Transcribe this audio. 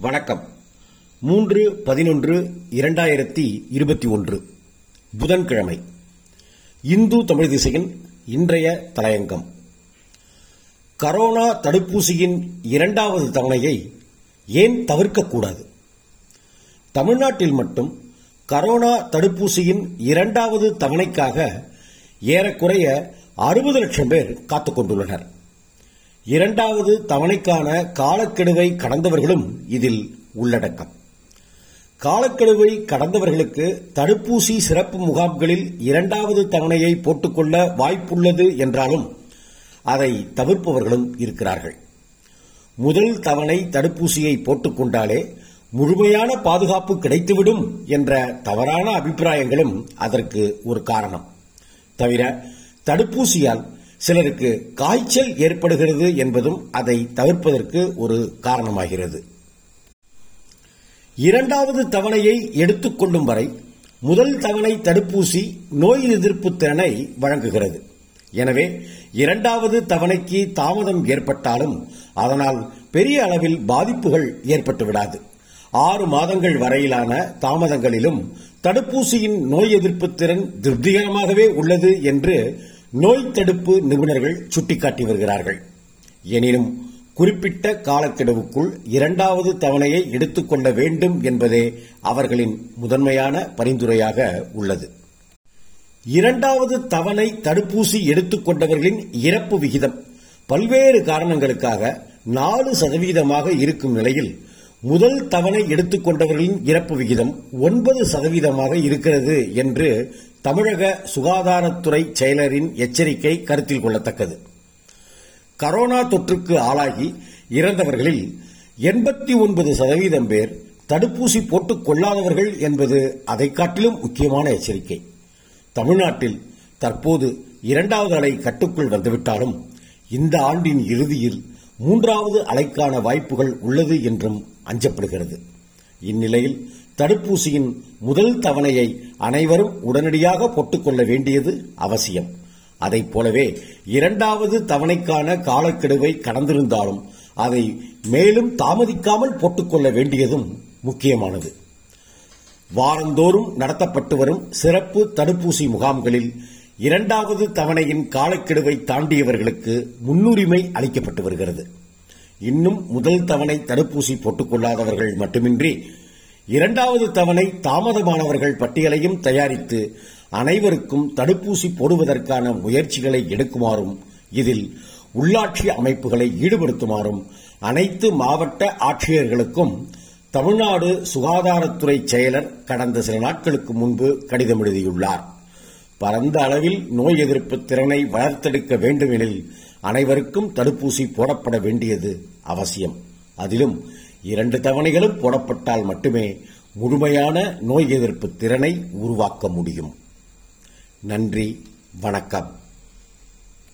வணக்கம். மூன்று பதினொன்று இரண்டாயிரத்தி இருபத்தி ஒன்று. புதன்கிழமை. இந்து தமிழ் திசையின் இன்றைய தலையங்கம். கரோனா தடுப்பூசியின் இரண்டாவது தவணையை ஏன் தவிர்க்கக்கூடாது? தமிழ்நாட்டில் மட்டும் கரோனா தடுப்பூசியின் இரண்டாவது தவணைக்காக ஏறக்குறைய அறுபது லட்சம் பேர் காத்துக் கொண்டுள்ளனர். இரண்டாவது தவணைக்கான காலக்கெடுவை கடந்தவர்களும் இதில் உள்ளடக்கம். காலக்கெடுவை கடந்தவர்களுக்கு தடுப்பூசி சிறப்பு முகாம்களில் இரண்டாவது தவணையை போட்டுக்கொள்ள வாய்ப்புள்ளது என்றாலும் அதை தவிர்ப்பவர்களும் இருக்கிறார்கள். முதல் தவணை தடுப்பூசியை போட்டுக்கொண்டாலே முழுமையான பாதுகாப்பு கிடைத்துவிடும் என்ற தவறான அபிப்பிராயங்களும் அதற்கு ஒரு காரணம். தவிர தடுப்பூசியால் சிலருக்கு காய்ச்சல் ஏற்படுகிறது என்பதும் அதை தவிர்ப்பதற்கு ஒரு காரணமாகிறது. இரண்டாவது தவணையை எடுத்துக்கொள்ளும் வரை முதல் தவணை தடுப்பூசி நோய் எதிர்ப்பு திறனை வழங்குகிறது. எனவே இரண்டாவது தவணைக்கு தாமதம் ஏற்பட்டாலும் அதனால் பெரிய அளவில் பாதிப்புகள் ஏற்பட்டுவிடாது ஆறு மாதங்கள் வரையிலான தாமதங்களிலும் தடுப்பூசியின் நோய் எதிர்ப்பு திறன் திருப்திகரமாகவே உள்ளது என்று நோய் தடுப்பு நிபுணர்கள் சுட்டிக்காட்டி வருகிறார்கள். எனினும் குறிப்பிட்ட காலக்கெடுவுக்குள் இரண்டாவது தவணையை எடுத்துக்கொள்ள வேண்டும் என்பதே அவர்களின் முதன்மையான பரிந்துரையாக உள்ளது. இரண்டாவது தவணை தடுப்பூசி எடுத்துக்கொண்டவர்களின் இறப்பு விகிதம் பல்வேறு காரணங்களுக்காக நாலு சதவீதமாக இருக்கும் நிலையில் முதல் தவணை எடுத்துக்கொண்டவர்களின் இறப்பு விகிதம் ஒன்பது சதவீதமாக இருக்கிறது என்று தமிழக சுகாதாரத்துறை செயலரின் எச்சரிக்கை கருத்தில் கொள்ளத்தக்கது. கரோனா தொற்றுக்கு ஆளாகி இறந்தவர்களில் எண்பத்தி ஒன்பது சதவீதம் பேர் தடுப்பூசி போட்டுக் கொள்ளாதவர்கள் என்பது அதை காட்டிலும் முக்கியமான எச்சரிக்கை. தமிழ்நாட்டில் தற்போது இரண்டாவது அலை கட்டுக்குள் வந்துவிட்டாலும் இந்த ஆண்டின் இறுதியில் மூன்றாவது அலைக்கான வாய்ப்புகள் உள்ளது என்றும் அஞ்சப்படுகிறது. இந்நிலையில் தடுப்பூசியின் முதல் தவணையை அனைவரும் உடனடியாக போட்டுக்கொள்ள வேண்டியது அவசியம். அதைப் போலவே இரண்டாவது தவணைக்கான காலக்கெடுவை கடந்திருந்தாலும் அதை மேலும் தாமதிக்காமல் போட்டுக்கொள்ள வேண்டியதும் முக்கியமானது. வாரந்தோறும் நடத்தப்பட்டு வரும் சிறப்பு தடுப்பூசி முகாம்களில் இரண்டாவது தவணையின் காலக்கெடுவை தாண்டியவர்களுக்கு முன்னுரிமை அளிக்கப்பட்டு வருகிறது. இன்னும் முதல் தவணை தடுப்பூசி போட்டுக்கொள்ளாதவர்கள் மட்டுமின்றி இரண்டாவது தவணை தாமதமானவர்கள் பட்டியலையும் தயாரித்து அனைவருக்கும் தடுப்பூசி போடுவதற்கான முயற்சிகளை எடுக்குமாறும் இதில் உள்ளாட்சி அமைப்புகளை ஈடுபடுத்துமாறும் அனைத்து மாவட்ட ஆட்சியர்களுக்கும் தமிழ்நாடு சுகாதாரத்துறை செயலர் கடந்த சில நாட்களுக்கு முன்பு கடிதம் எழுதியுள்ளார். பரந்த அளவில் நோய் எதிர்ப்பு திறனை வளர்த்தெடுக்க வேண்டுமெனில் அனைவருக்கும் தடுப்பூசி போடப்பட வேண்டியது அவசியம். அதிலும் இரண்டு தவணைகளும் போடப்பட்டால் மட்டுமே முழுமையான நோய் எதிர்ப்பு திறனை உருவாக்க முடியும். நன்றி வணக்கம்.